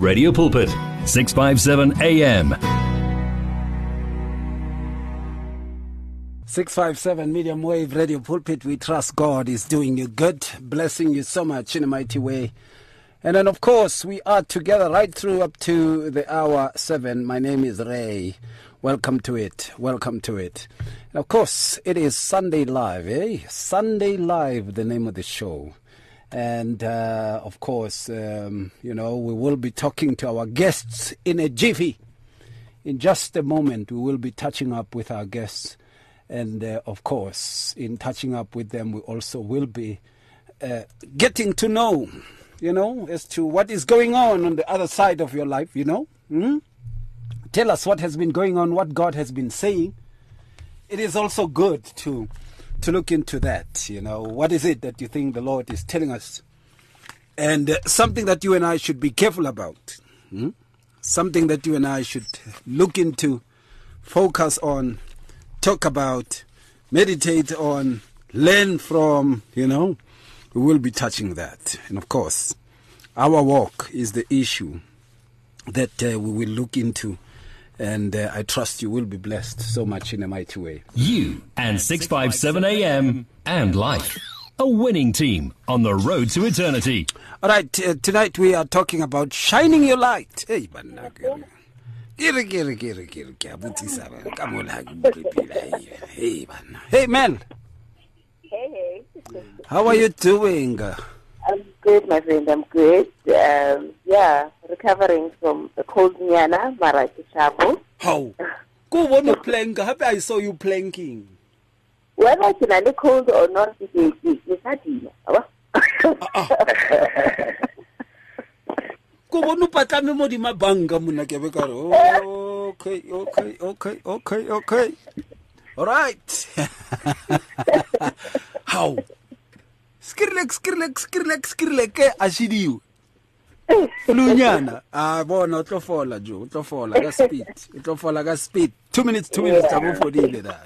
Radio Pulpit, 657 AM. 657 medium wave radio pulpit. We trust God is doing you good, blessing you so much in a mighty way. And then, of course, we are together right through up to the hour seven. My name is Ray. Welcome to it. Welcome to it. And of course, it is Sunday Live, eh? Sunday Live, the name of the show. And uh, of course, um, you know, we will be talking to our guests in a jiffy. In just a moment, we will be touching up with our guests. And uh, of course, in touching up with them, we also will be uh, getting to know, you know, as to what is going on on the other side of your life, you know. Hmm? Tell us what has been going on, what God has been saying. It is also good to to look into that, you know. What is it that you think the Lord is telling us? And uh, something that you and I should be careful about. Hmm? Something that you and I should look into, focus on, talk about, meditate on, learn from, you know. We will be touching that. And of course, our walk is the issue that uh, we will look into. And uh, I trust you will be blessed so much in a mighty way. You and 657 AM and life. A winning team on the road to eternity. All right, uh, tonight we are talking about shining your light. Hey, ba, mpepela, hey, Hey, banna. Hey, Mel, Hey, hey. how are you doing? Good, my friend. I'm good. Um, yeah, recovering from a cold nyana, mara ke sharpo. How? Ko bona plank, hape I saw you planking. Whether ke na le cold or not, it's aba? Ko bona o patlame mo dima banka monna ke be ka re, okay, okay, okay, okay, okay. All right. How? Skirlek, skirlek, skirlek, skirlek, ke a shidiwe. lunyana a bona o tlo fola jo o tlo fola ka speed o tlo fola ka speed two minutes two minutes tabo fodile da.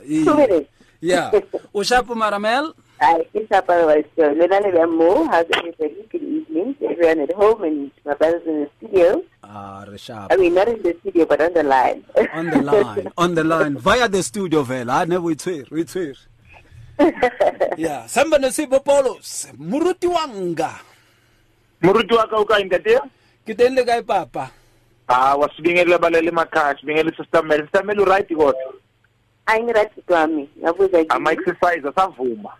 Yeah o shapo maramel Ay, ke sharpa ba so. Lena le bya mo, how's everybody? Good evening to everyone at home and my brothers in the studio. ah re sharp I mean, not in the studio, but on the line. on the line on the line via the studio vela a ne o itshwere o itshwere yeah samba nosibo paulos moruti wanga. Moruti waka o kae ntate ke teng le kae papa? Ah wa sibingelela balele makhaya sibingelela sister mary. Sister mary right kodwa? Ayingirathi kwami. Yabuza yini ama exercise asavuma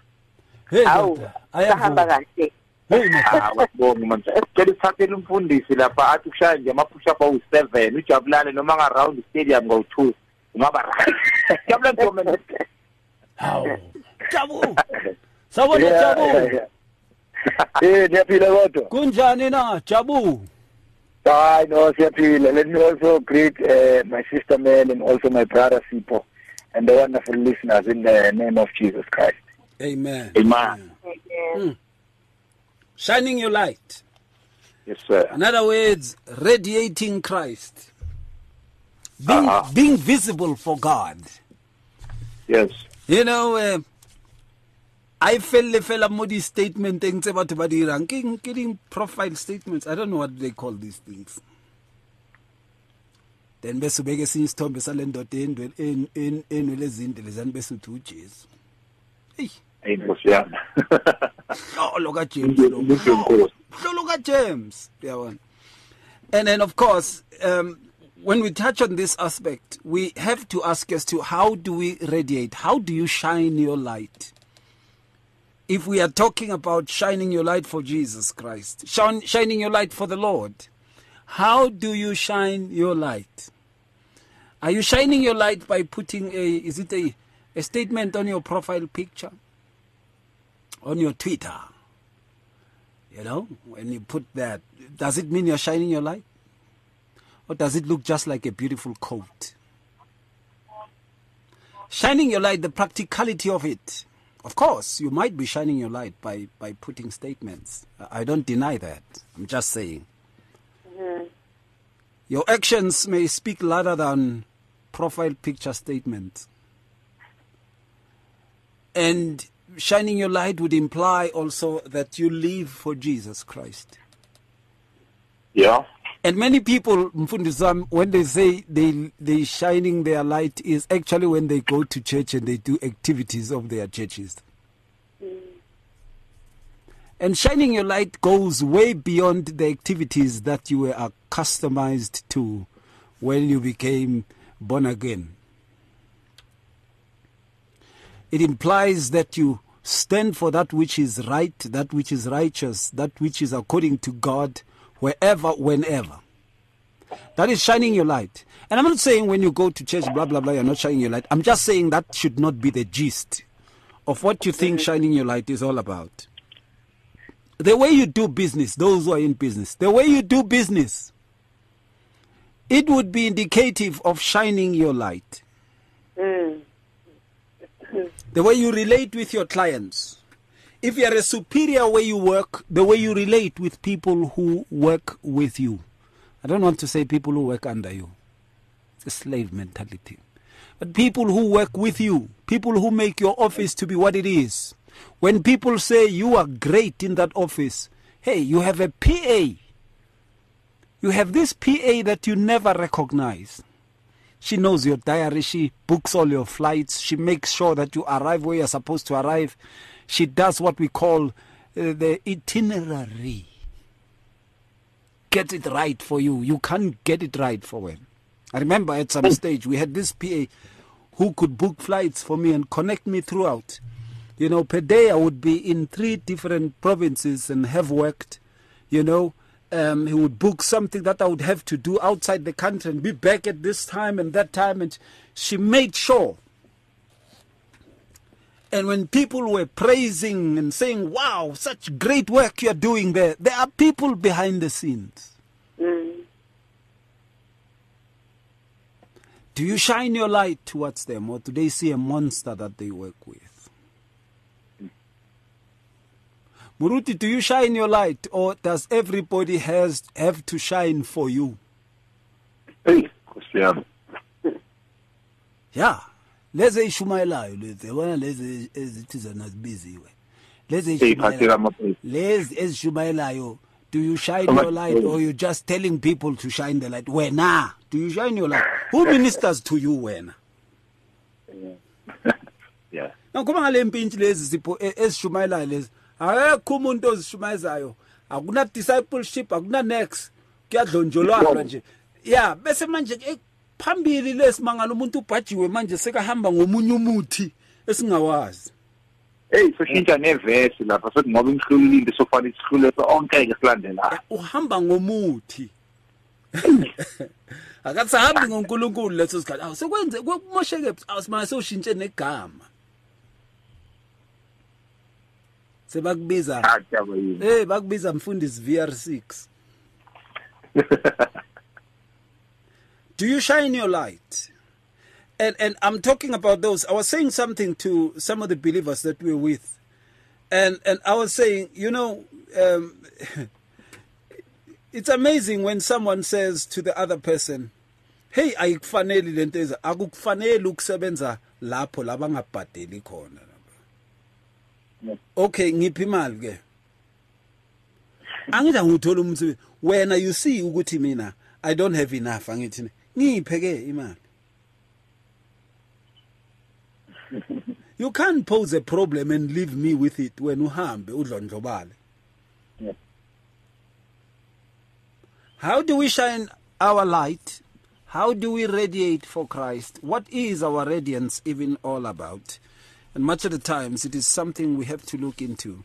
hey awu sahamba kahle. Ah, Cela sithathele umfundisi lapha athi kushaya nje ama-push up awu-seven ujabulane noma ngaround stadium ngawu-two ungaba right. Jabulane hawu. Jabu sawona jabu Eh niyaphila kodwa. kunjani na jabu Hayi no siyaphila. Let me also greet uh, my sister Mel and also my brother Sipho and the wonderful listeners in the name of Jesus Christ. amen Amen. shining your light yes sir In other words, radiating Christ. Being, Uh-huh. being visible for God. yes You know, uh, I fell fella mo di statement tse batho ba di dirang. Ke di-profile statements. I don't know what they call these things. Then bese ubeke esinye isithombe sale ndoda endwe- en- en- enwele ezinde lezani bese uthi uJesu. Hey, inkosi yami hlolo kaJames lo. Umuntu wenkosi. Hlolo kaJames. Uyabona. And then, of course, um, when we touch on this aspect, we have to ask as to how do we radiate? How do you shine your light? If we are talking about shining your light for Jesus Christ, shining your light for the Lord, how do you shine your light? Are you shining your light by putting a, is it a, a statement on your profile picture? On your Twitter? You know, when you put that, does it mean you're shining your light? Or does it look just like a beautiful coat? Shining your light, the practicality of it. Of course, you might be shining your light by, by putting statements. I don't deny that. I'm just saying. Mm-hmm. Your actions may speak louder than profile picture statements. And shining your light would imply also that you live for Jesus Christ. yeah And many people, Mfundisam, when they say they they shining their light, is actually when they go to church and they do activities of their churches. And shining your light goes way beyond the activities that you were accustomed to when you became born again. It implies that you stand for that which is right, that which is righteous, that which is according to God, wherever, whenever. That is shining your light. And I'm not saying when you go to church, blah, blah, blah, you're not shining your light. I'm just saying that should not be the gist of what you think shining your light is all about. The way you do business, those who are in business, the way you do business, it would be indicative of shining your light. Mm. The way you relate with your clients. If you are a superior way you work, the way you relate with people who work with you. I don't want to say people who work under you. It's a slave mentality. But people who work with you, people who make your office to be what it is. When people say you are great in that office, hey, you have a PA. You have this PA that you never recognize. She knows your diary. She books all your flights. She makes sure that you arrive where you're supposed to arrive. She does what we call uh, the itinerary. Get it right for you. You can't get it right for when. I remember at some stage we had this PA who could book flights for me and connect me throughout. You know, per day I would be in three different provinces and have worked. You know, um, he would book something that I would have to do outside the country and be back at this time and that time. And she made sure. And when people were praising and saying, wow, such great work you're doing there, there are people behind the scenes. Mm. Do you shine your light towards them or do they see a monster that they work with? Muruti, do you shine your light or does everybody has have to shine for you? Hey, Nkosi yami. Yeah. Lezi eyishumayelayo lezi yabona lezi ezithi zona zibiziwe. Lezi Eyiphathela eyishumayelayo. amaphepha. Lezi ezishumayelayo do you shine your light or you just telling people to shine the light? Wena, do you shine your light? Who ministers to you wena? Yeah. Ngoba ngale mpintshi lezi sipho e- ezishumayelayo lezi akekho umuntu ozishumayezayo akuna discipleship akuna next kuyadlonjolwana nje ya bese manje phambili lesimangala umuntu ubhajiwe manje sekahamba ngomunye umuthi esingawazi. Hey soshintsha nevesi lapha sothi ngoba imhlululile sofanele isihlule onke-ke silandelayo uhamba ngomuthi. Akasahambi ngonkulunkulu leso sikhathi. Awu sekwenze kumosheke asimanga sewushintshe negama. Sebakubiza. Eh bakubiza mfundisi VR6 do you shine your light? And and i'm talking about those. I was saying something to some of the believers that we're with. And and i was saying you know um, it's amazing when someone says to the other person hey ayikufanele lento eza. Akukufanele ukusebenza lapho labangabhadeli khona. Okay ngiphi imali ke? Angithi angithola umsebenzi. Wena you see ukuthi mina i don't have enough. Angithi ngiphe ke imali. You can't pose a problem and leave me with it when uhambe udlondlobale. How do we shine our light? How do we radiate for christ? What is our radiance even all about? And much of the times it is something we have to look into.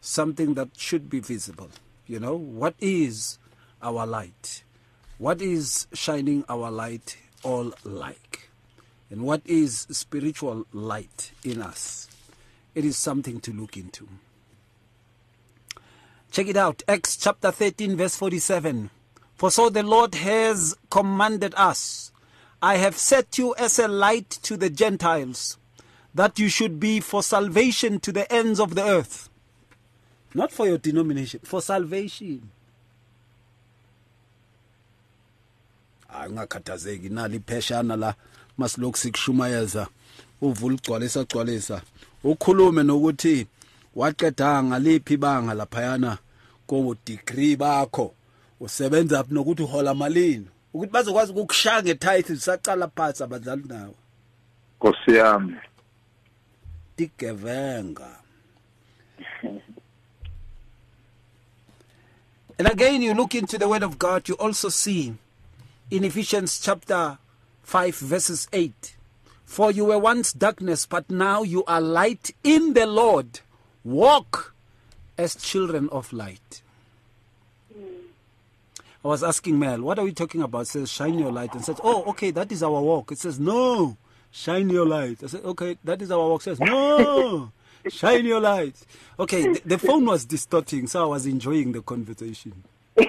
Something that should be visible. You know what is our light what is shining our light all like? And what is spiritual light in us? It is something to look into. Check it out. Acts chapter 13 verse 47 for so the lord has commanded us. I have set you as a light to the gentiles that you should be for salvation to the ends of the earth. Not for your denomination for salvation hayi ungakhathazeki. Nali ipheshana la masilokhu sikushumayeza. Uvula ugcwalisa gcwalisa. Ukhulume nokuthi waqedanga liphi ibanga laphayana ko degree bakho. Usebenza phi nokuthi uhola malini? Ukuthi bazokwazi ukukushaya ngetithe zisaqala phansi abadlali nawe. Nkosi yami. Tigevenga. And again you look into the word of god you also see in ephesians chapter 5 verses 8 for you were once darkness but now you are light in the lord walk as children of light I was asking Mel, what are we talking about? It says, shine your light. And says, oh, okay, that is our walk. It says, no, shine your light. I said, okay, that is our walk. It says, no, shine your light. Okay, the, the phone was distorting, so I was enjoying the conversation.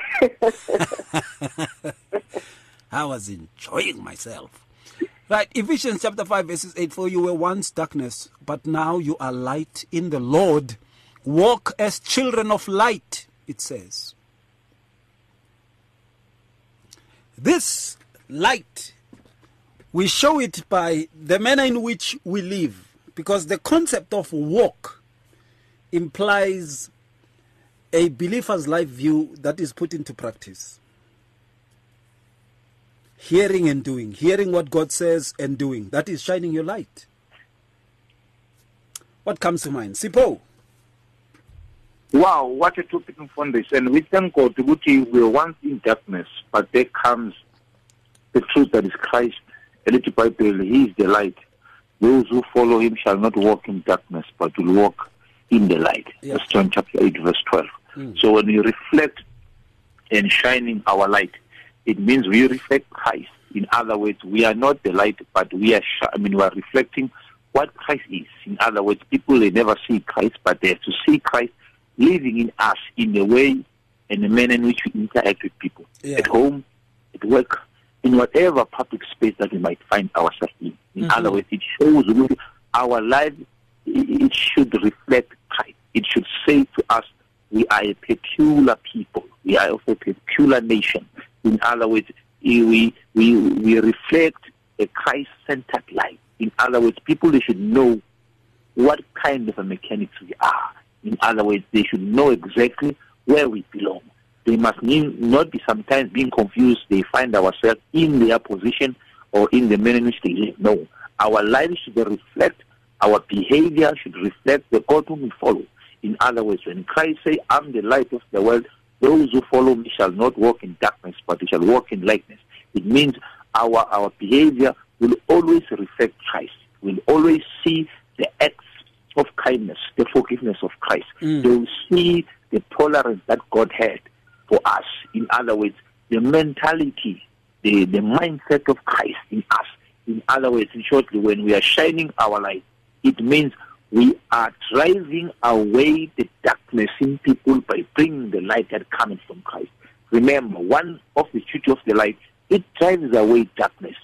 I was enjoying myself. Right, Ephesians chapter 5, verses 8 For you were once darkness, but now you are light in the Lord. Walk as children of light, it says. This light, we show it by the manner in which we live, because the concept of walk implies a believer's life view that is put into practice. Hearing and doing, hearing what God says and doing, that is shining your light. What comes to mind? Sipho. Wow, what a topic on this. And we thank God we were once in darkness, but there comes the truth that is Christ. A little Bible, He is the light. Those who follow Him shall not walk in darkness, but will walk in the light. That's John chapter 8, verse 12. Hmm. So when we reflect and shining our light, it means we reflect Christ. In other words, we are not the light, but we are. Sh- I mean, we are reflecting what Christ is. In other words, people they never see Christ, but they have to see Christ living in us in the way and the manner in which we interact with people Yeah. at home, at work, in whatever public space that we might find ourselves in. In mm-hmm. other words, it shows our life. It should reflect Christ. It should say to us, we are a peculiar people. We are also a peculiar nation. In other words, we we we reflect a Christ-centered life. In other words, people should know what kind of a mechanics we are. In other words, they should know exactly where we belong. They must not be sometimes being confused. They find ourselves in their position or in the manner in which they live. No, our lives should reflect, our behavior should reflect the God whom we follow. In other words, when Christ say, "I'm the light of the world," those who follow me shall not walk in darkness, but they shall walk in lightness. It means our our behavior will always reflect Christ. We'll always see the acts of kindness, the forgiveness of Christ. Mm. They will see the tolerance that God had for us. In other words, the mentality, the, the mindset of Christ in us. In other words, in shortly, when we are shining our light, it means we are driving away the darkness in people by bringing the light that comes from Christ. Remember, one of the duty of the light, it drives away darkness.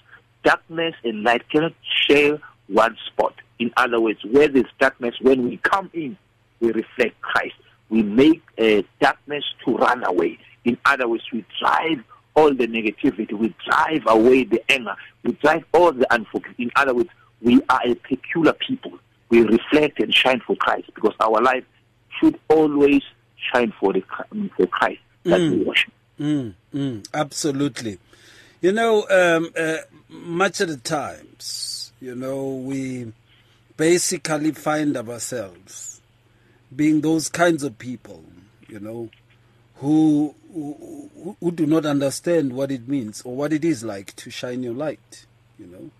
Darkness and light cannot share one spot. In other words, where there's darkness, when we come in, we reflect Christ. We make uh, darkness to run away. In other words, we drive all the negativity. We drive away the anger. We drive all the unforgiveness. In other words, we are a peculiar people. We reflect and shine for Christ because our life should always shine for the for Christ that we worship. Mm, mm, absolutely. You know, um, uh, much of the times, you know, we basically find ourselves being those kinds of people, you know, who, who who do not understand what it means or what it is like to shine your light, you know,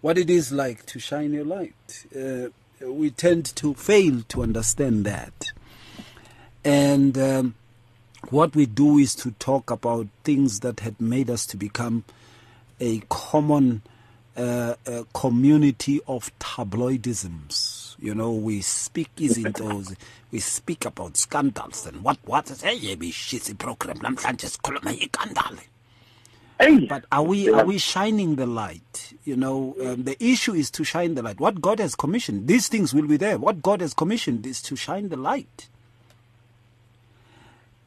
what it is like to shine your light. Uh, we tend to fail to understand that, and. Um, what we do is to talk about things that had made us to become a common uh, uh, community of tabloidisms. You know, we speak izinto, we speak about scandals and what what is hey program But are we are we shining the light? You know, um, the issue is to shine the light. What God has commissioned, these things will be there. What God has commissioned is to shine the light.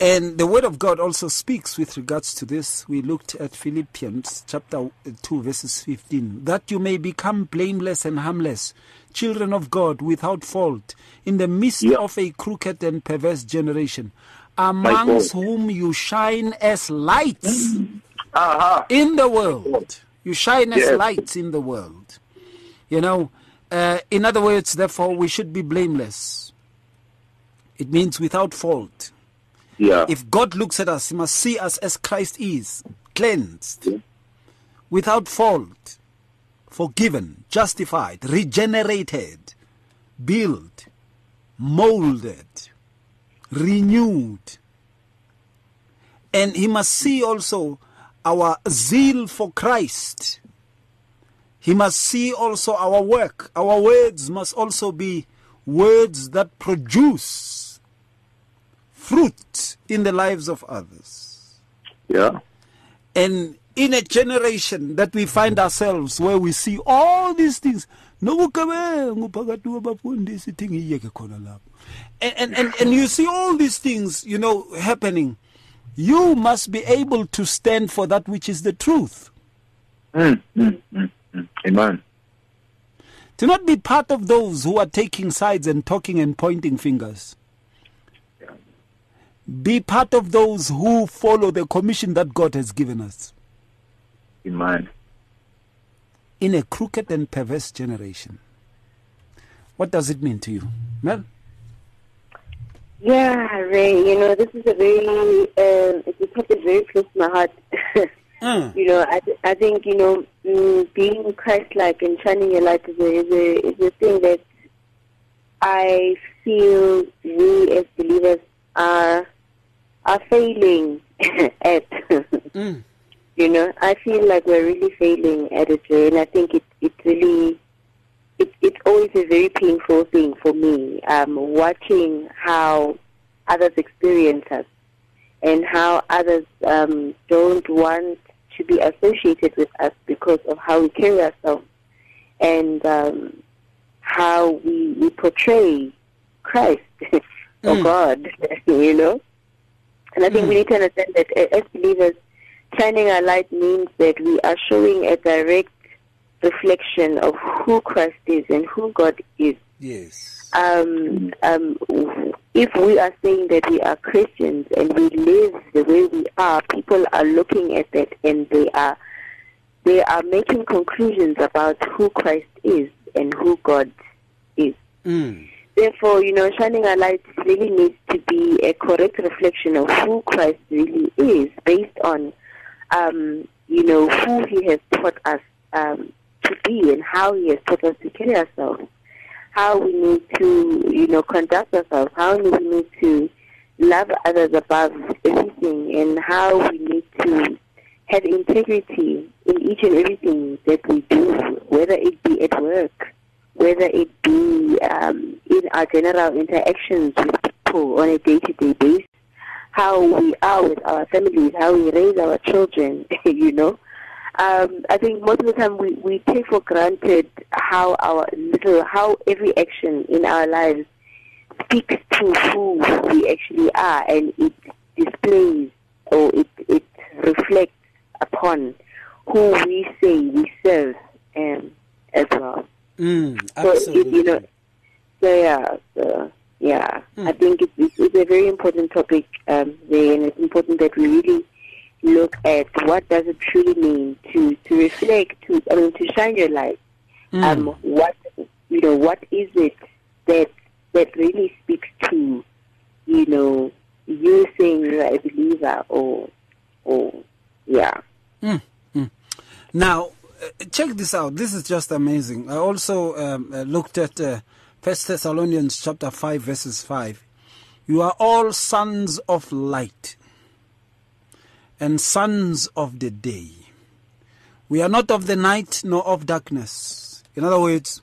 And the word of God also speaks with regards to this. We looked at Philippians chapter 2, verses 15. That you may become blameless and harmless, children of God without fault, in the midst Yeah. of a crooked and perverse generation, amongst whom you shine as lights Aha. in the world. You shine as Yes. lights in the world. You know, uh, in other words, therefore, we should be blameless. It means without fault. Yeah. If God looks at us, He must see us as Christ is, cleansed, without fault, forgiven, justified, regenerated, built, molded, renewed. And He must see also our zeal for Christ. He must see also our work. Our words must also be words that produce fruit in the lives of others. yeah. And in a generation that we find ourselves where we see all these things, nobugebengu phakathi kwabafundisi ithi ngiyeke khona lapho. And, and, and, and you see all these things, you know, happening. You must be able to stand for that which is the truth. Mm, mm, mm, mm. Amen. Do not be part of those who are taking sides and talking and pointing fingers. Be part of those who follow the commission that God has given us Amen. in a crooked and perverse generation. What does it mean to you? Mel? Yeah, Ray, you know, this is a very, um, it's a topic very close to my heart. Mm. you know, I, I think, you know, mm, being Christ-like and shining your light is a, is a, is a thing that I feel we as believers are, are failing at. Mm. You know, I feel like we're really failing at it, Ray, and I think it, it really, it, it's always a very painful thing for me, um, watching how others experience us and how others um, don't want to be associated with us because of how we carry ourselves and um, how we, we portray Christ or Mm. God, you know. And I think we need to understand that as believers, shining our light means that we are showing a direct reflection of who Christ is and who God is. Yes. Um, um, if we are saying that we are Christians and we live the way we are, people are looking at that and they are they are making conclusions about who Christ is and who God is. Mm. Therefore, you know, shining our light really needs to be a correct reflection of who Christ really is, based on, um, you know, who He has taught us um, to be and how He has taught us to carry ourselves, how we need to, you know, conduct ourselves, how we need to love others above everything, and how we need to have integrity in each and everything that we do, whether it be at work, whether it be um, in our general interactions with people on a day-to-day basis, how we are with our families, how we raise our children, you know. Um, I think most of the time we, we take for granted how our little, how every action in our lives speaks to who we actually are, and it displays or it, it reflects upon who we say we serve um, as well. Mm. So, you know, so yeah, so, yeah. I think it's, it's, it's a very important topic um, there, and it's important that we really look at what does it truly mean to to reflect, to I mean, to shine your light. Um, what you know, what is it that that really speaks to, you know, you saying you're a believer, or or yeah. Now, uh, check this out. This is just amazing. I also um, uh, looked at uh, First Thessalonians chapter five, verses five. You are all sons of light and sons of the day. We are not of the night nor of darkness. In other words,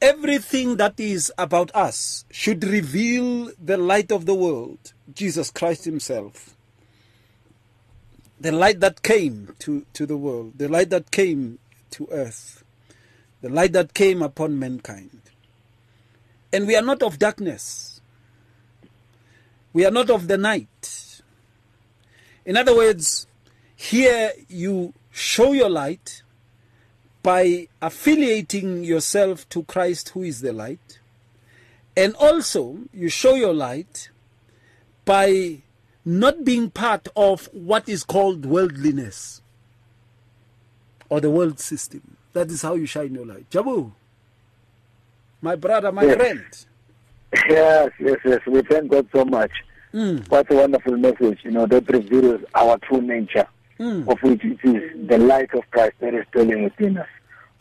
everything that is about us should reveal the light of the world, Jesus Christ Himself the light that came to, to the world, the light that came to earth, the light that came upon mankind. And we are not of darkness. We are not of the night. In other words, here you show your light by affiliating yourself to Christ, who is the light. And also, you show your light by not being part of what is called worldliness or the world system. That is how you shine your light. Jabu, my brother, my Yes. friend. Yes, yes, yes. We thank God so much. Mm. What a wonderful message, you know, that reveals our true nature, Mm. of which it is the light of Christ that is dwelling within us.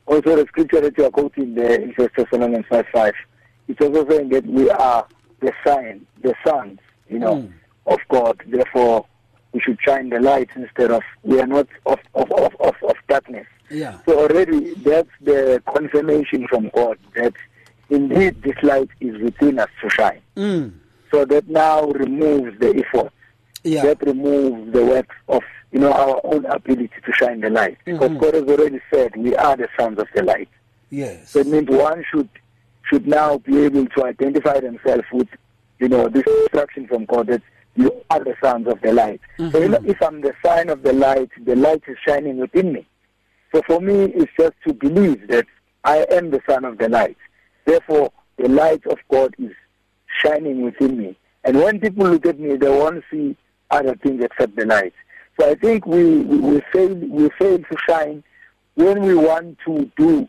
Also, the scripture that you are quoting there in 1 Thessalonians 5 5, it's also saying that we are the sign, the sons, you know, Mm. of God. Therefore, we should shine the light instead of, we are not of, of, of, of, of darkness. Yeah. So already that's the confirmation from God that indeed this light is within us to shine. Mm. So that now removes the effort. Yeah. That removes the work of you know our own ability to shine the light. Because Mhm. God has already said we are the sons of the light. Yes. So it means one should should now be able to identify themselves with you know this instruction from God that you are the sons of the light. So you know, if I'm the sign of the light, the light is shining within me. So for me, it's just to believe that I am the son of the light. Therefore, the light of God is shining within me. And when people look at me, they won't see other things except the light. So I think we, we, fail we fail to shine when we want to do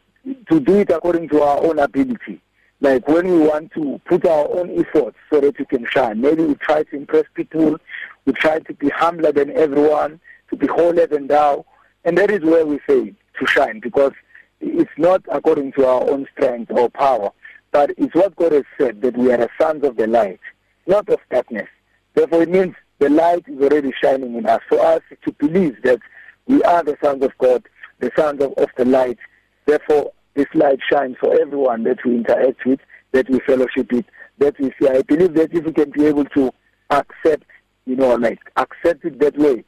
to do it according to our own ability. Like when we want to put our own efforts so that we can shine. Maybe we try to impress people, we try to be humbler than everyone, to be holier than thou, and that is where we fail to shine because it's not according to our own strength or power, but it's what God has said that we are the sons of the light, not of darkness. Therefore, it means the light is already shining in us. For us to believe that we are the sons of God, the sons of, of the light. Therefore, this light shines for everyone that we interact with, that we fellowship with, that we see. I believe that if we can be able to accept, you know, like accept it that way,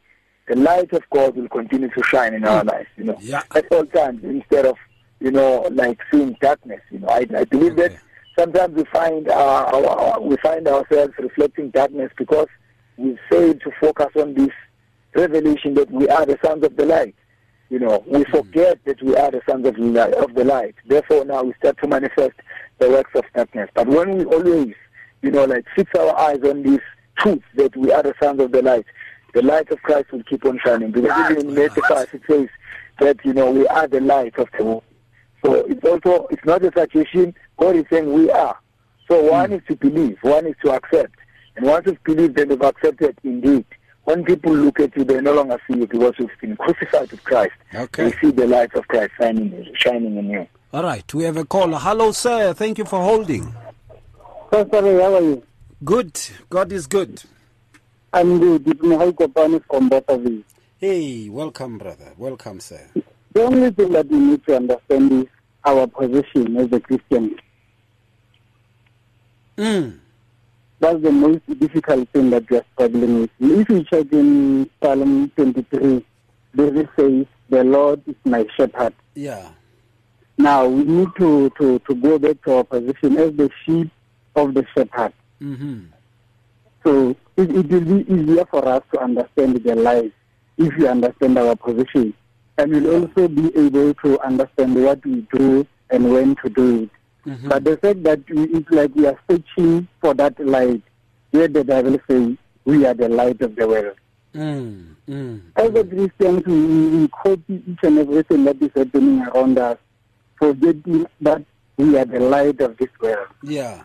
the light of God will continue to shine in our hmm. lives, you know, Yeah. at all times instead of, you know, like seeing darkness. You know, I, I believe that sometimes we find uh, our, our, we find ourselves reflecting darkness because we fail to focus on this revelation that we are the sons of the light. You know, we forget that we are the sons of the light, of the light. Therefore, now we start to manifest the works of darkness. But when we always, you know, like fix our eyes on this truth that we are the sons of the light, the light of Christ will keep on shining. Because even in Matthew 5, it says that, you know, we are the light of the world. So it's also, it's not a suggestion. God is saying we are. So hmm. one is to believe, one is to accept. And once you've believed and you've accepted indeed, when people look at you, they no longer see you because you've been crucified with Christ. Okay. They see the light of Christ shining, shining in you. All right. We have a caller. Hello, sir. Thank you for holding. Pastor, how are you? Good. God is good. I'm good. It's Mihai Kopani from Bothaville. Hey, welcome, brother. Welcome, sir. The only thing that we need to understand is our position as a Christian. Mm. That's the most difficult thing that we are struggling with. If you check in Psalm 23, David says, The Lord is my shepherd. Yeah. Now, we need to, to, to go back to our position as the sheep of the shepherd. Mm-hmm. So it, it will be easier for us to understand the life if we understand our position. And we'll also be able to understand what we do and when to do it. Mm-hmm. But the fact that we, it's like we are searching for that light, where the Bible says we are the light of the world. Mm. Mm. As a Christians, we, we copy each and everything that is happening around us, forgetting that we are the light of this world. Yeah.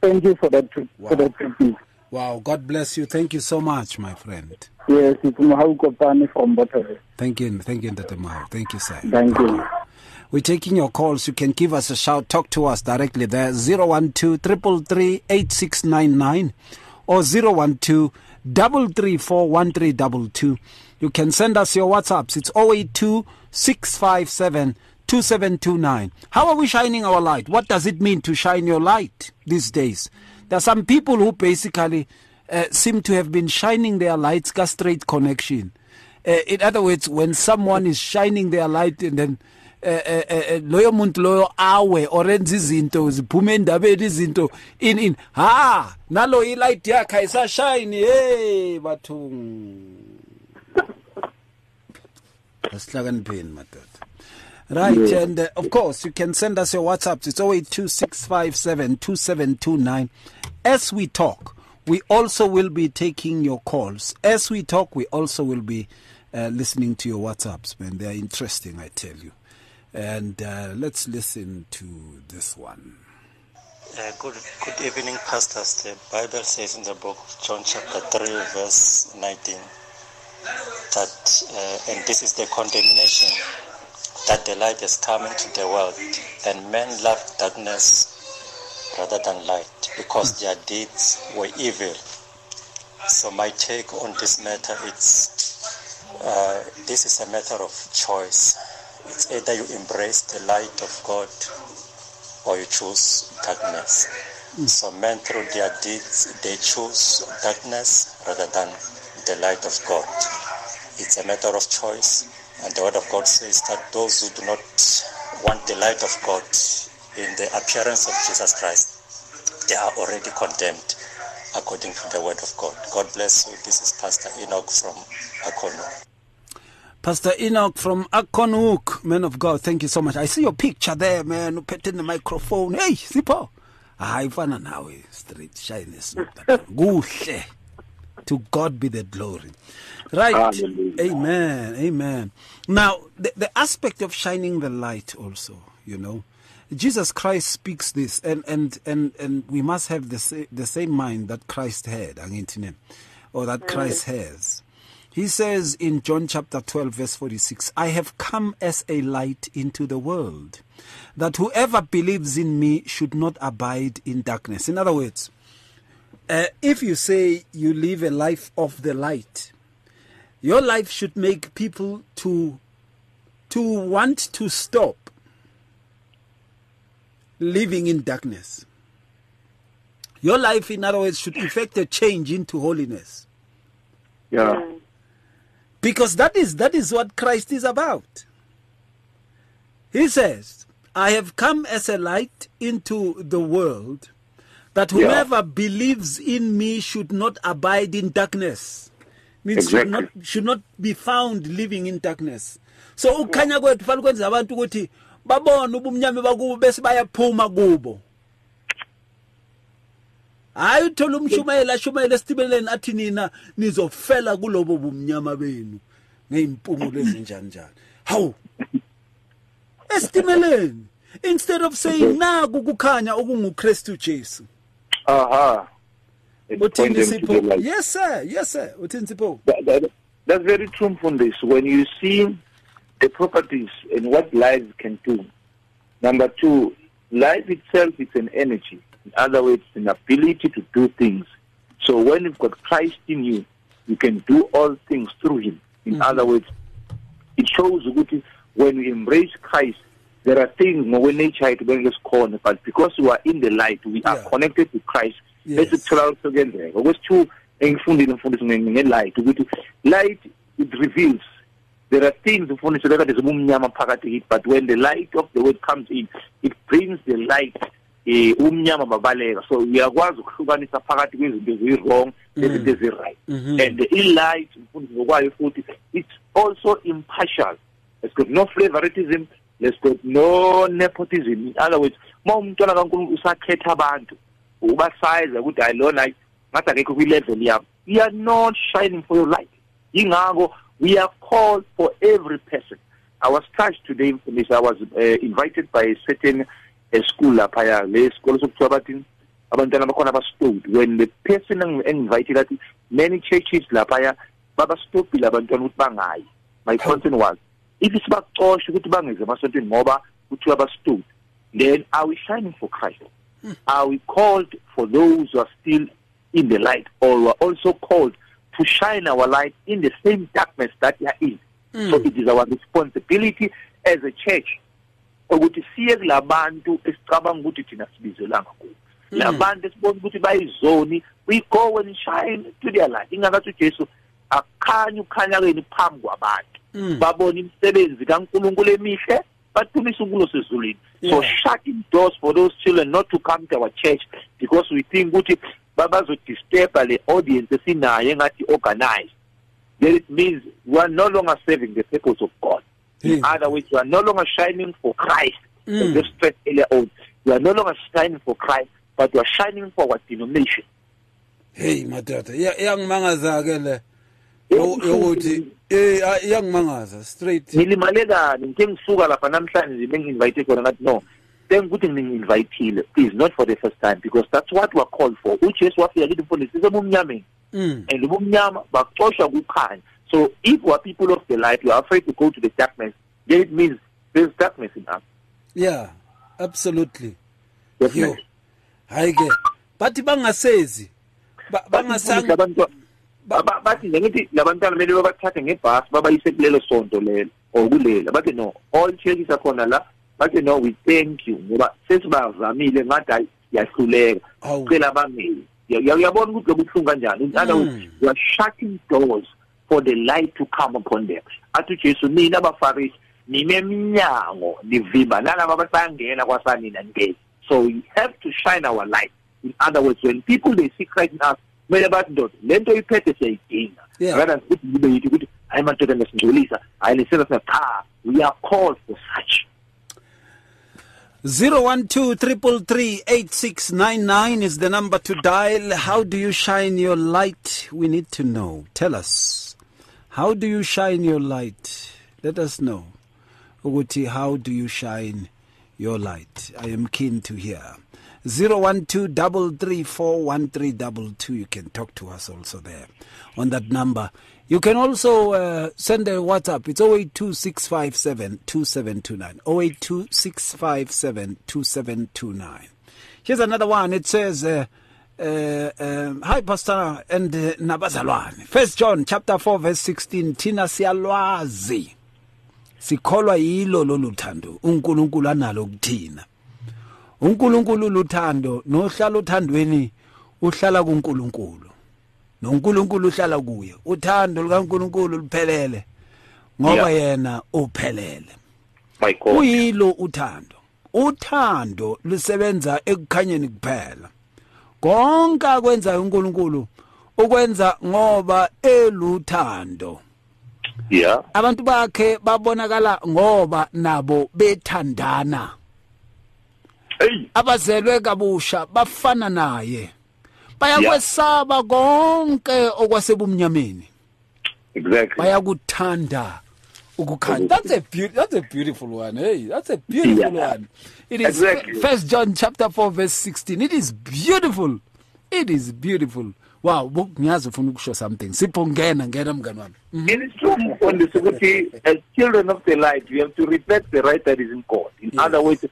Thank you for that, Wow. for that critique. Wow. God bless you. Thank you so much, my friend. Yes, it's Mahau Kopani from. Thank you. Thank you, Dr. Mao. Thank you, sir. Thank you. We're taking your calls. You can give us a shout. Talk to us directly there. 012 333 8699 or 012 334 You can send us your WhatsApps. It's 082 657 2729. How are we shining our light? What does it mean to shine your light these days? There are some people who basically uh, seem to have been shining their lights got straight connection. Uh, in other words, when someone is shining their light and then eh, eh, eh, loyo muntu loyo awe orenza izinto ziphume endabeni izinto in in ha nalo ilight yakhe ayisashine hey bathungu asihlakanipheni madoda right and uh, of course you can send us your whatsapps it's 0826572729 as we talk We also will be taking your calls. As we talk, we also will be uh, listening to your WhatsApps, man. They are interesting, I tell you. And uh, let's listen to this one. Uh, good, good evening, pastors. The Bible says in the book of John, chapter 3, verse 19, that, uh, and this is the condemnation, that the light has come into the world, and men loved darkness rather than light, because their deeds were evil. So my take on this matter is, uh, this is a matter of choice. It's either you embrace the light of God or you choose darkness. So men through their deeds, they choose darkness rather than the light of God. It's a matter of choice. And the word of God says that those who do not want the light of God in the appearance of Jesus Christ, they are already condemned according to the word of God. God bless you. This is Pastor Enoch from Akono. Pastor Enoch from Akonuk, man of God, thank you so much. I see your picture there, man. Uphethe the microphone. Hey, Sipho. Ah, Hayi fana nawe straight shyness. Kuhle. To God be the glory. Right. Hallelujah. Amen. Amen. Now, the, the aspect of shining the light also, you know. Jesus Christ speaks this and and and and we must have the the same mind that Christ had, or that mm. Christ has. He says in John chapter 12, verse 46, I have come as a light into the world, that whoever believes in me should not abide in darkness. In other words, uh, if you say you live a life of the light, your life should make people to to want to stop living in darkness. Your life, in other words, should effect a change into holiness. Yeah. Because that is that is what Christ is about. He says, I have come as a light into the world that Yeah. whoever believes in me should not abide in darkness. Means should not Exactly. should not be found living in darkness. So ukukhanya kwethu fanele kwenza abantu ukuthi babone ubumnyama bakubo bese bayaphuma kubo. hayi uthola umshumayeli ashumayele esitimeleni athi nina nizofela kulobo bumnyama benu ngey'mpumulo ezinjani njani hawu esitimeleni instead of saying naku kukhanya okungukristu jesu Aha. It's uthini pointing to the yes sir yes sir uthini sipho That- that- that's very true from this. When you see the properties and what life can do. Number two, life itself is an energy. In other words, an ability to do things. So when you've got Christ in you, you can do all things through him. In mm-hmm. other words, it shows when you embrace Christ, there are things ngokwene nature yethu bengezikhona but because we are in the light, we are Yeah. connected to Christ. Bese kuthola ukuthi kuyenzeka. Okwesithu engifundile mfundisi nge- nge-light ukuthi light it reveals. There are things mfundisi lekade zibumnyama phakathi kithi but when the light of the word comes in it brings the light eh umnyama babaleka. So uyakwazi ukuhlukanisa phakathi kwezinto eziyi-wrong nezinto ezi-right. And i-light mfundisi ngokwayo futhi it's also impartial. It's got no favoritism let's got no nepotism. In other words uma umntwana kankulunkulu usakhetha abantu ubasayiza ukuthi hayi lona ngathi akekho kwi-level yami. You are not shining for your light yingakho we are called for every person. I was touched today mfundisi i was uh, invited by a certain uh, school laphaya le sikolo sokuthiwa bathini abantwana bakhona abastowed when the person engi- engi-invite athi many churches laphaya babastopile abantwana ukuthi bangayi. My concern was if sibacoshe ukuthi bangeze emasontweni ngoba kuthiwa bastowed then are we shining for christ? Are we called for those who are still in the light or we are also called to shine our light in the same darkness that we are in? Hmm. So it is our responsibility as a church ukuthi siye kulabantu esicabanga ukuthi thina sibizelanga kubo. Hmm. Labantu esibona ukuthi bayizoni we go and shine to their light. Ingakathi ujesu akukhanya ukukhanya kwenu phambi kwabantu babona imisebenzi kankulunkulu emihle bathumise unkulo sezulwini so Yeah. shutting doors for those children not to come to our church because we think ukuthi babazodisturba le audience esinayo engathi organized then it means we are no longer serving the purpose of God. In Yeah. other words, we are no longer shining for Christ. Mm. As they stressed earlier on, we are no longer shining for Christ, but we are shining for our denomination. hey madoda iya- iyangimangaza ke le Yo- yokuthi eh ah, iyangimangaza straight. Ngilimale kabi ngike ngisuka lapha namhlanje bengi-invite khona ngathi no sengikuthi ngingi-invitile please not for the first time because that's what we're called for. Ujesu wafika kithi mfundisi sebumnyameni. Mm. And ubumnyama bakuxoshwa kukhanya. So if we're people of the light we are afraid to go to the darkness. Then it means there's darkness in us. Yeah absolutely. Hayi ke bathi bangasezi Ba- bangasang Labantwa- ba- ba- bathi nje ngithi labantwana kumele babathathe ngebhasi babayise kulelo sonto lelo or kulela bathi no all churches akhona la bathi no we thank you. Ngoba sesibazamile ngathi hayi siyahluleka cela ya- uyabona ukuthi lobu buhlungu kanjani. In other words Mm. we are shutting doors for the light to come upon them. Athi ujesu nina abafarisi nime emnyango nivimba. Nalaba basangena kwasanina ngeke so we have to shine our light. In other words when people they see Christ in us kumele bathi ndoda le nto iphethe siyayidinga rather ukuthi kube yithi ukuthi hayi madoda ngesingcolisa hayi lesena sina cha we are called for such 012 is the number to dial. How do you shine your light? We need to know. Tell us. How do you shine your light? Let us know. Uguti, how do you shine your light? I am keen to hear. 012 You can talk to us also there on that number. You can also uh, send a WhatsApp. It's 082657 2729. 082657 2729. Here's another one. It says, uh, uh, um, Hi, Pastor and uh. First John chapter 4, verse 16. Tina siyalwazi. Sikholwa yilo lolu thando. uNkulunkulu analo kuthina. uNkulunkulu luthando nohlala uthandweni uhlala kuNkulunkulu. noNkulunkulu uhlala kuye. Uthando likaNkulunkulu luphelele ngoba yena uphelele. Uyilo uthando. Uthando lusebenza ekukhanyeni kuphela. Konke akwenza uNkulunkulu ukwenza ngoba eluthando. yeah Abantu bakhe babonakala ngoba nabo bethandana. Abazelwe kabusha bafana naye. Bayakwesaba konke okwasebumnyameni. Exactly. Bayakuthanda ukukhanya. That's a beautiful that's a beautiful one hey. That's a beautiful Yeah. one. It is Exactly. first john chapter 4 verse 16 it is beautiful. It is beautiful. Wow ngiyazi ufuna ukusho something. Sipho ngena ngena mngani wami. Mhm. It is true, Mfundisi, ukuthi as children of the light, we have to reflect the light that is in God. In Yes. other words,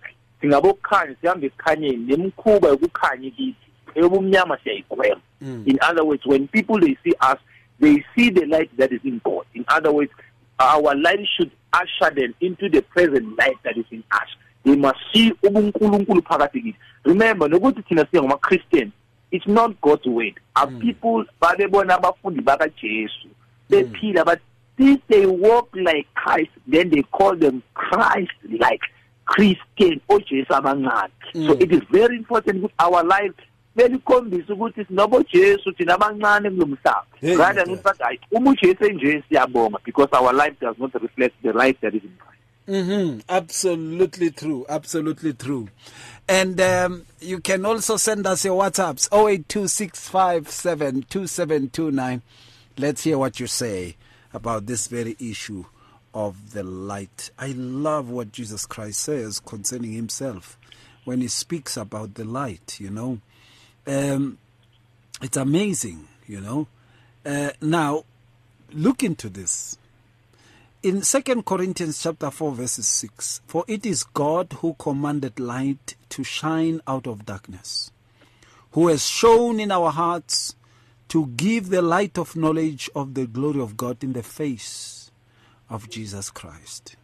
singabokukhanya sihambe esikhanyeni nemikhuba yokukhanya kithi eyobumnyama siyayigwema. In other words when people they see us they see the light that is in god. In other words our light should usher them into the present light that is in us. They must see ubunkulunkulu phakathi kithi. Remember nokuthi thina singama-christian it's not god's word. Our people babebona abafundi bakajesu. Bephila but if they walk like christ then they call them christ like christian ojesu abancane so it is very important ukuthi our life belikhombisa ukuthi sinobojesu thina abancane kulo mhlaba Hey, rather than ukuthi hayi uma ujesu enje siyabonga because our life does not reflect the life that is in christ Mm-hmm. Absolutely true. Absolutely true. And um, you can also send us your WhatsApps 0826572729. Let's hear what you say about this very issue of the light. I love what Jesus Christ says concerning himself when he speaks about the light, you know. Um, it's amazing, you know. Uh, now, look into this in Second Corinthians chapter 4 verses 6 for it is God who commanded light to shine out of darkness who has shown in our hearts to give the light of knowledge of the glory of God in the face of Jesus Christ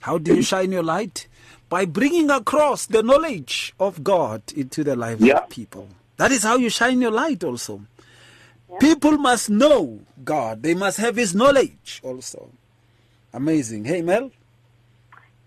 how do you shine your light by bringing across the knowledge of God into the lives Yeah. of people that is how you shine your light also people must know God they must have his knowledge also Amazing. Hey, Mel.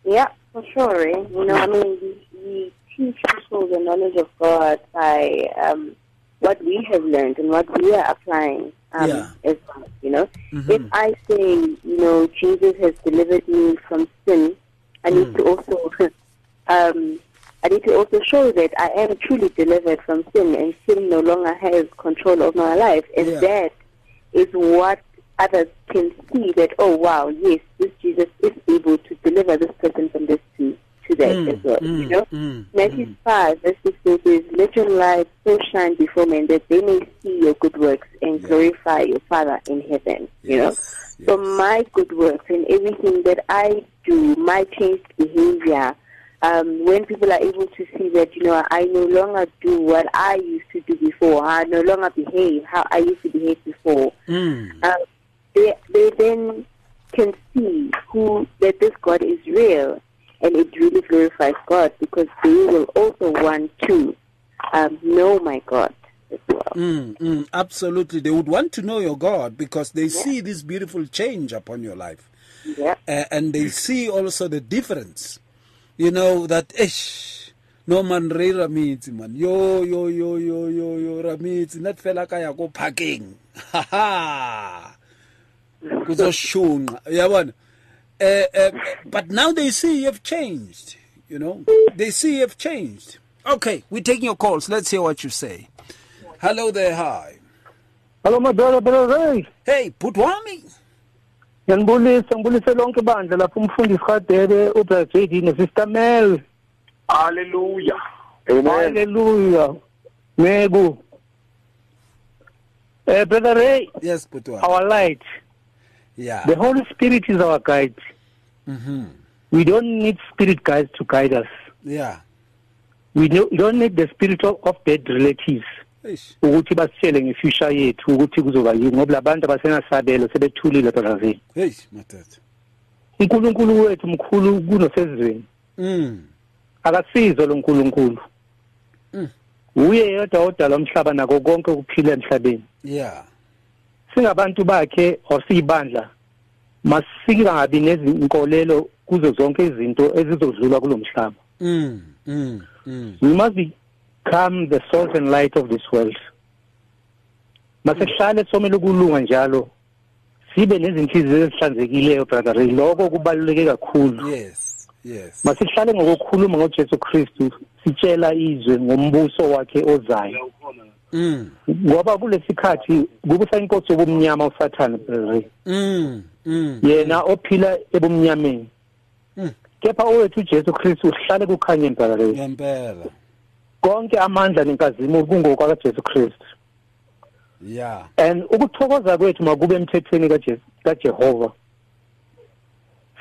Yeah, for sure. eh? You know, I mean, we, we teach people the knowledge of God by um, what we have learned and what we are applying um, Yeah. as well. You know, if I say, you know, Jesus has delivered me from sin, I need to also um, I need to also show that I am truly delivered from sin and sin no longer has control of my life. And Yeah. that is what others can see that, oh, wow, yes, this Jesus is able to deliver this person from this to, to Mm, as well. mm, you know? mm, Matthew 5, verse 16 says, Let your light so shine before men that they may see your good works and glorify your Father in heaven. You know? Yes, So my good works and everything that I do, my changed behavior, um, when people are able to see that, you know, I no longer do what I used to do before, I no longer behave how I used to behave before, um, they, they then can see who that this God is real, and it really glorifies God because they will also want to um, know my God as well. Mm, mm, absolutely. They would want to know your God because they see this beautiful change upon your life. Yeah. uh, and they see also the difference. You know that ish no man re ramitsi man yo yo yo yo yo yo ramitsi net fela ka ya go parking ha ha kuzoshunqa eh, but now they see you've changed you know. They see you've changed. Okay we're taking your calls. Let's hear what you say. Hello there hi. Hello my brother Ray. hey put wami ngiyanibulisa ngibulise lonke bandla lapho umfundisi kadebe ubrother JD nesister Mel Hallelujah. Amen. haleluya meku eh brother Ray yes put wami our light yeah. The holy spirit is our guide. Mhm we don't need spirit guides to guide us. Yeah. We do- we don't need the spirit of, of dead relatives. Ukuthi basitshele ngefuture yethu ukuthi kuzoba yini ngoba labantu abasenasabelo sebethulile brother hey matata uNkulunkulu wethu mkhulu kunosezweni. Mm. Akasizo lo nkulunkulu. Mm. uye yedwa odala umhlaba nako konke ukuphila emhlabeni. Yeah. Singabantu bakhe osiyibandla masingabi nezinkolelo kuzo zonke izinto ezizodlula kulo mhlaba. Mm mm mm. We must become the salt and light of this world. Masihlale somele ukulunga njalo sibe nezinhliziyo ezihlanzekileyo brother. Lokho kubaluleke kakhulu. Yes yes. Masihlale ngokukhuluma ngoJesu Kristu sitshela izwe ngombuso wakhe ozayo. Mm. Ngoba kulesikhathi kubusa inkosi yobumnyama uSathane brother mm mm. Yena ophila ebumnyameni. Mm. kepha owethu uJesu Kristu uhlale kukhanyeni brother Ray ngempela. Konke amandla nenkazimulo kungokwa kaJesu Kristu. Yeah and ukuthokoza kwethu makube emthethweni kaJesu kaJehova.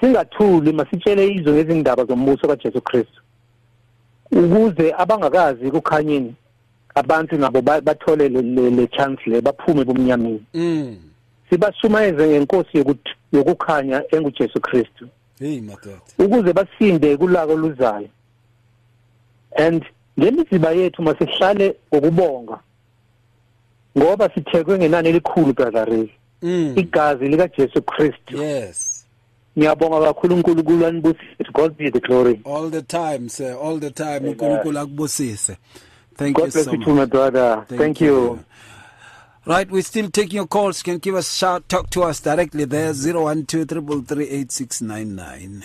Singathuli masitshele izwe ngezindaba zombuso kaJesu Kristu. Ukuze abangakazi kukhanyeni abantu nabo ba- bathole le- chance le baphume ebumnyameni mm. Sibashumayeze ngenkosi yokukhanya enguJesu Kristu. Hey matata ukuze basinde kulako luzayo and ngemiziba yethu masihlale ngokubonga. Ngoba sithekwe ngenani elikhulu brother mm. Igazi lika Jesu Kristu. Yes. Ngiyabonga kakhulu uNkulunkulu anibusise God be the glory. All the time sir. All the time uNkulunkulu akubusise. Thank you God bless so you much too my brother thank, you. Right, we're still taking your calls. You can give us a shout, talk to us directly there, 012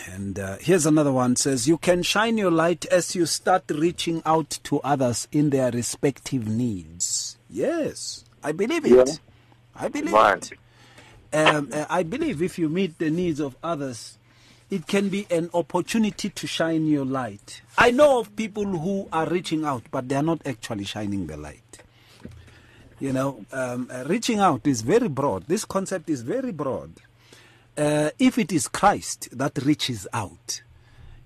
And uh, here's another one says, You can shine your light as you start reaching out to others in their respective needs. Yes, I believe it. Yeah. I believe it. Um, uh, I believe if you meet the needs of others, it can be an opportunity to shine your light. I know of people who are reaching out, but they are not actually shining the light. You know, um, uh, reaching out is very broad. This concept is very broad. Uh, if it is Christ that reaches out,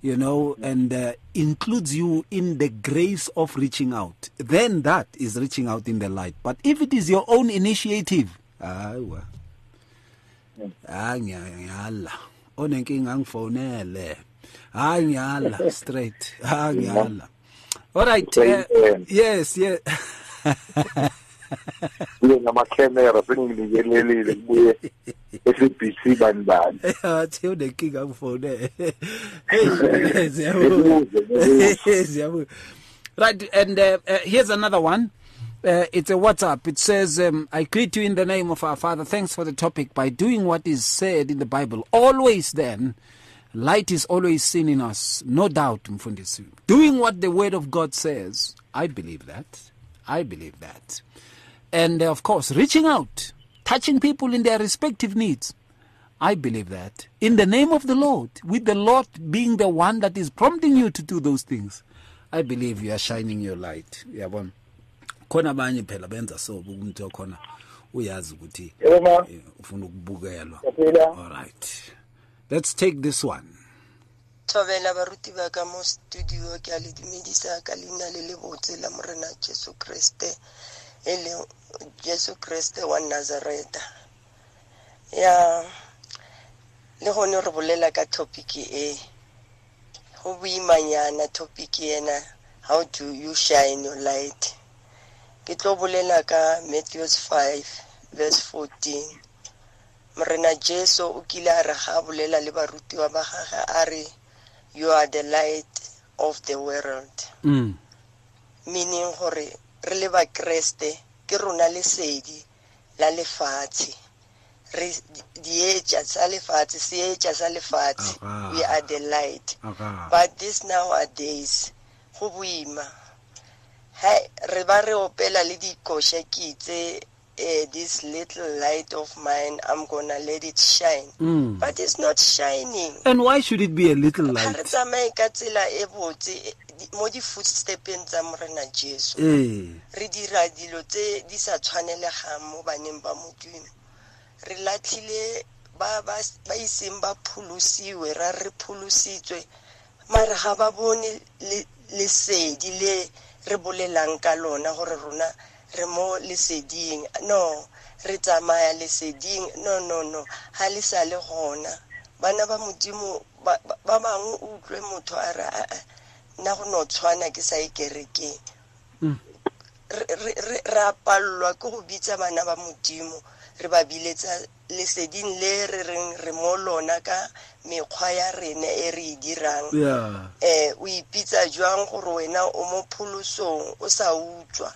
you know, and uh, includes you in the grace of reaching out, then that is reaching out in the light. But if it is your own initiative, ayiwa. hayi ngiya- ngiyala onenkinga angifonele hayi ngiyala straight hayi ngiyala all right uh, Amen. yes yes Kuye ngama-camera senginikelelile kubuye SABC bani bani. athi unenkinga angifonele Hey, siyabonga. Ngibuze, Siyabonga. right and uh, uh, here's another one uh, it's a WhatsApp. It says, um, I greet you in the name of our Father. Thanks for the topic. By doing what is said in the Bible, always then Light is always seen in us, no doubt, Mfundisi. Doing what the Word of God says, I believe that. I believe that. And uh, of course, reaching out, touching people in their respective needs. I believe that. In the name of the Lord, with the Lord being the one that is prompting you to do those things, I believe you are shining your light. Yabona. Khona abanye phela benza so umuntu okhona uyazi ukuthi Yebo ma. eh, ufuna ukubukelwa. Siyaphila. All right. Let's take this one. thobela baruti ba ka mo studio ke a le dumedisa ka leina le le botse la morena jesu kreste e leng jesu kreste wa nazareta ya le gone re bolela ka topic e go boimanyana topic ena how do you shine your light ke tlo bolela ka matthews 5 verse 14 morena jesu o kile a re ga a bolela le barutiwa ba gage a re you are the light of the world. Mm. meaning gore re le bakreste ke rona lesedi la lefatshe. Re dietša sa lefatshe seetša sa lefatshe. We are the light. Aha. but this nowadays go boima hai re ba re opela le eh, this little light of mine i'm gonna let it shine Mm. but it's not shining And why should it be a little re light? tsamaye ka tsela e botse mo di-footstepeng tsa morena jesu Eh. re dira dilo tse di sa tshwanelegang mo baneng ba modimo re latlhile ba iseng ba pholosiwe ra re pholositswe mare ga ba bone le- lesedi le re bolelang ka lona gore rona re mo leseding. No re tsamaya leseding. No no no. Ga le sa le gona bana ba modimo ba ba- ba bangwe o utlwe motho a re "Ah, ah, nna go no tshwana ke sa e kerekeng. Re re- re- re a pallwa ke go bitsa bana ba modimo re ba biletsa leseding le re reng re mo lona ka mekgwa ya rena e re e dirang. Eh o ipitsa jwang gore wena o mo pholosong o sa utswa?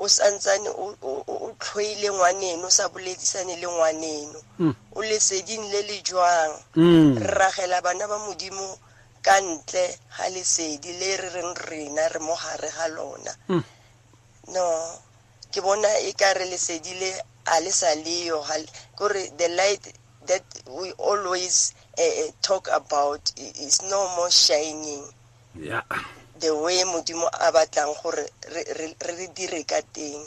O santsane o tlhoile ngwaneno o sa boledisane le ngwaneno? O leseding le le jwang? Mm. re ragela bana ba modimo ka ntle ga lesedi le re reng rena re mo gare ga lona. Mm. no ke bona e ka re lesedi le a le sa leyo kore the light that we always uh, talk about is no more shining. Yeah. the way modimo a batlang gore re re- re re dire ka teng.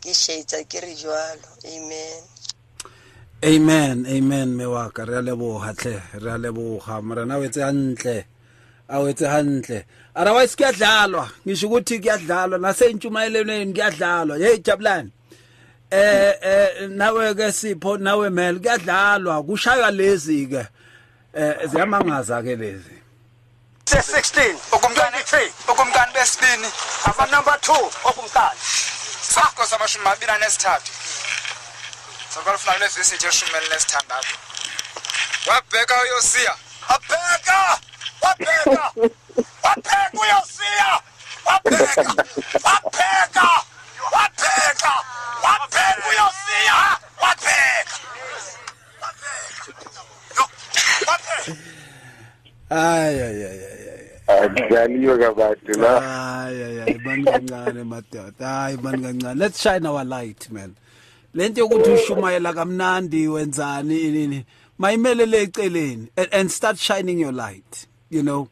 Ke ke re jalo amen. Amen amen me wa ka re a leboga tle re a leboga morena o etse a o etse hantle otherwise kuyadlalwa. Ngisho ukuthi kuyadlalwa. Nasentshumayelweni kuyadlalwa. Hey jabulani. Eh eh nawe ke sipho nawe mel kuyadlalwa. Kushaywa lezi ke. Eh ziyamangaza ke lezi. 16 ukumkani 3 ukumkani besibini ama number 2 okumkani. Sakho samashumi amabili anesithathu. Sabalufuna kulezi isithi eshumi elinesithandathu. Wabheka uyosiya wabheka wabheka wabheka uyosiya. Wabheka! Wabheka wabheka wabheka uyosiya wabheka wabheka Yo, wabheka ay ay ay ay ay. Akudlaliwe kabantu la. Ay ay ay bani kancane madoda. Hayi bani kancane. Let's shine our light man. Lento yokuthi ushumayela kamnandi wenzani nini. Mayimelele eceleni and, and start shining your light, you know.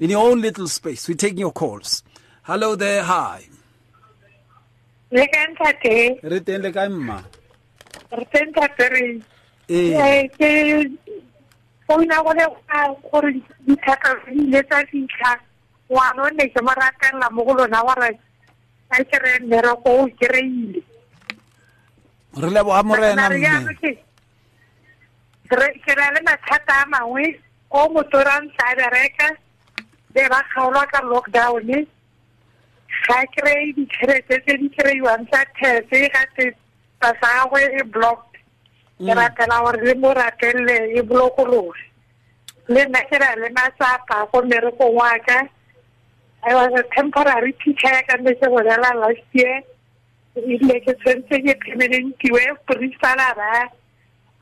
In your own little space. We're taking your calls. Hello there. Hi. le ka ntate Re teng le kae mma? re teng tate re ke founa go le gore dithaka di ile tsa fitlha wa no ne ke mo ratelela mo go lona gore a kere mmereko o kry-ile Re leboga morena Mara jaanong mme. ke- ke na le mathata a mangwe o motorang sa bereka be ba kgaolwa ka lockdown. Ga kry ditšhelete tse di kry-iwang tsa tese gate pasa gagwe e blocked. Ke mm. ratela gore le mo ratelele e bolokologe. Le nna ke na le matsapa go mmerekong wa ka. I was a temporary teacher ka mme ke bolela last year. Ile ke tshwentse ke permanentiwe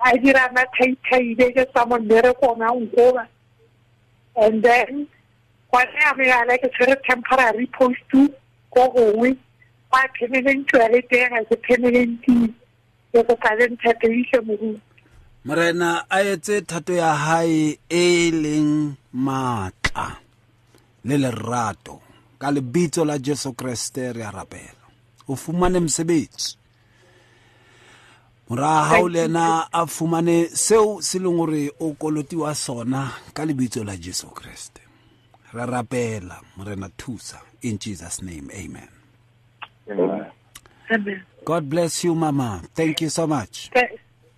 a dira mathaithaile ke sa mo mmerekong a nkoba and then gone yabeya like tshwere temporary post to ko gongwe ba permanent toilet ga se permanent e go ka le nthataise moruti morena a etse thato ya hae e leng maatla le lerato. Ka lebitso la jesu kreste re a rapela. O fumane mosebetsi. Moraga ga o le ena a fumane seo se leng gore o kolotiwa sona ka lebitso la jesu kreste re rapela morena thusa in jesus name amen Amen. god bless you mama thank you so much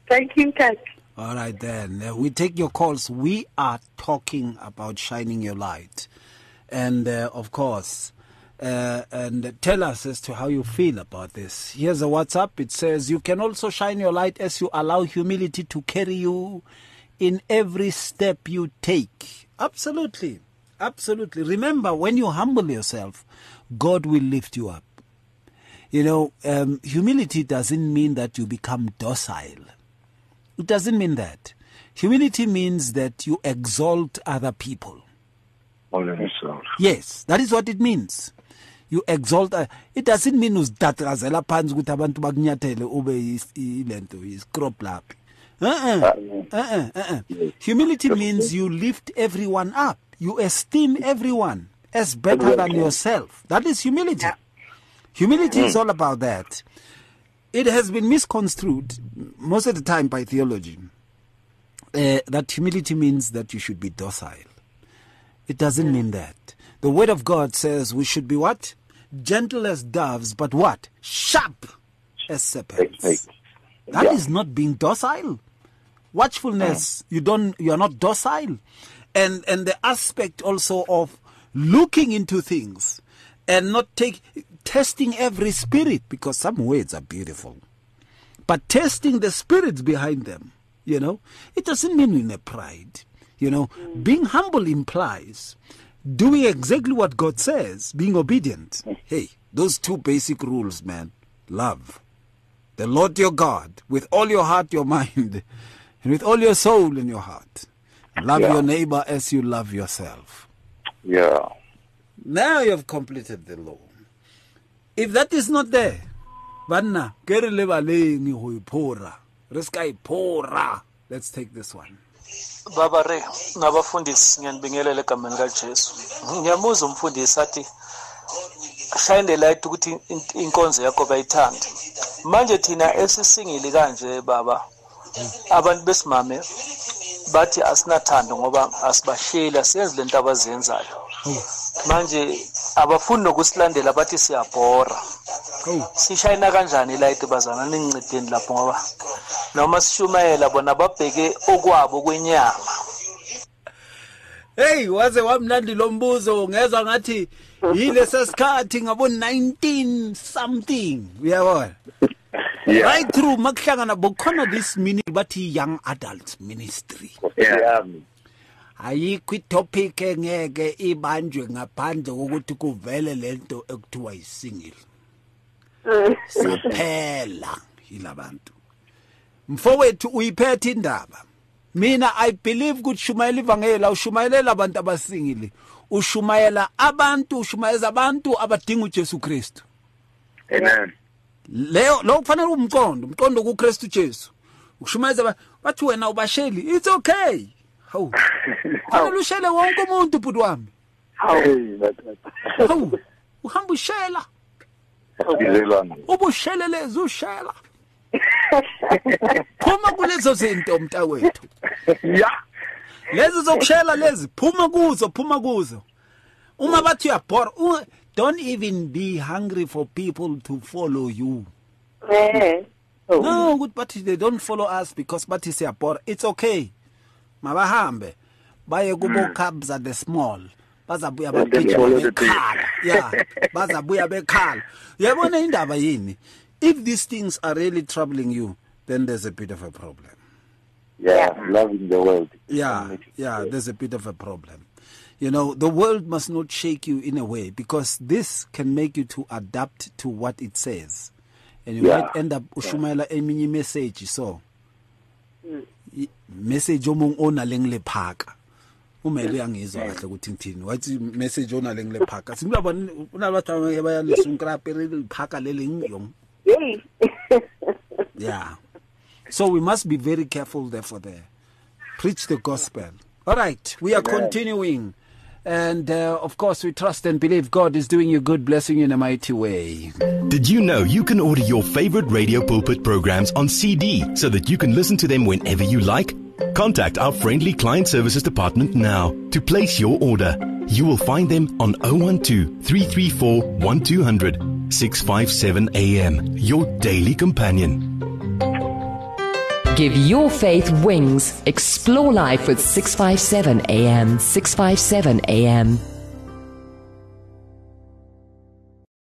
thank you Kat. All right, then. Uh, we take your calls. We are talking about shining your light. And, uh, of course, uh, and tell us as to how you feel about this. Here's a WhatsApp. It says, You can also shine your light as you allow humility to carry you in every step you take. Absolutely. Absolutely. Remember, when you humble yourself, God will lift you up. You know, um, humility doesn't mean that you become docile. It doesn't mean that. Humility means that you exalt other people. Only himself. Yes, that is what it means. You exalt. Uh, it doesn't mean uzidatrazela phansi ukuthi abantu bakunyathele ube is- ilento iscrop laphi. Uh-uh. Uh-uh. Uh-uh. Humility means you lift everyone up. You esteem everyone as better than yourself. That is humility. Humility is all about that. It has been misconstrued most of the time by theology uh, that humility means that you should be docile. It doesn't mean that. The word of God says we should be what? Gentle as doves, but what? Sharp as serpents. That is not being docile. Watchfulness, mm. you don't you are not docile. And and the aspect also of looking into things and not take testing every spirit because some words are beautiful. But testing the spirits behind them, you know, it doesn't mean in a pride. You know, mm. being humble implies doing exactly what God says, being obedient. Hey, those two basic rules, man. Love the Lord your God with all your heart, your mind, and with all your soul and your heart. Love Yeah. your neighbor as you love yourself. Yeah. Now you have completed the law. If that is not there, banna, ke re lebaleng go iphora. Re ska iphora. Let's take this one. Baba re nabafundisi ngiyanibingelela egameni kajesu ngiyamuza umfundisi athi shine the light ukuthi in- inkonzo yakho bayithande. Manje thina esisingili kanje baba abantu besimame bathi asinathando ngoba asibasheli asiyenzi lento abazenzayo. Manje abafuni nokusilandela bathi siyabhora. Sishayina kanjani ilight bazana ningincedeni lapho ngoba noma sishumayela bona babheke okwabo kwenyama Hey, waze wamnandi lo mbuzo ngezwa ngathi yile sesikhathi ngabo 19 something. Uyabona? Yeah. Right through makuhlangana bokhona this ministry bathi young adult ministry. Yeah. ayikho itopic engeke ibanjwe ngaphandle kokuthi kuvele lento ekuthiwa yisingle saphela yilabantu mfowethu uyiphethe indaba. Mina i believe ukuthi shumayela ivangeli awushumayelela abantu abasingile. Ushumayela abantu ushumayeza abantu abadinga uJesu Kristu. Amen. leyo lo kufanele umqondo umqondo kuKristu Jesu. Ukushumayeza bathi wena ubasheli it's okay. Hawu. Fanele ushele wonke umuntu bhuti wami. That. hawu. Uhamba ushela. Izelwane. ubushelelezi ushela phuma kulezo zinto mntakwethu. Yeah. lezi zokushela lezi phuma kuzo phuma kuzo. Uma bathi uyabhora u- don't even be hungry for people to follow you. Eh. no ukuthi bathi they don't follow us because bathi siyabhora. It's okay. Mabahambe. Baye kubo cubs at the small. Bazabuya And then bagijima follow the bekhala yeah bazabuya bekhala. Uyabona indaba yini? If these things are really troubling you then there's a bit of a problem. Yeah. Loving the world. yeah yeah there's a bit of a problem. You know the world must not shake you in a way because this can make you to adapt to what it says. And you Yeah. might end up ushumayela eminye message so. I- message omong o na leng lephaka umele uyangizwa kahle ukuthi ngithini. Wathi message onale ngile phaka. Simlabona unalabathu abayalisungkrape liphaka lele ngiyong Yay. yeah. So we must be very careful therefore there. Preach the gospel. All right. We are continuing. And uh, of course we trust and believe god is doing you good blessing you in a mighty way. Did you know you can order your favorite Radio Pulpit programs on CD so that you can listen to them whenever you like? Contact our friendly client services department now to place your order. You will find them on 012 334 1200 657 AM, your daily companion. Give your faith wings. Explore life with 657 AM. 657 AM.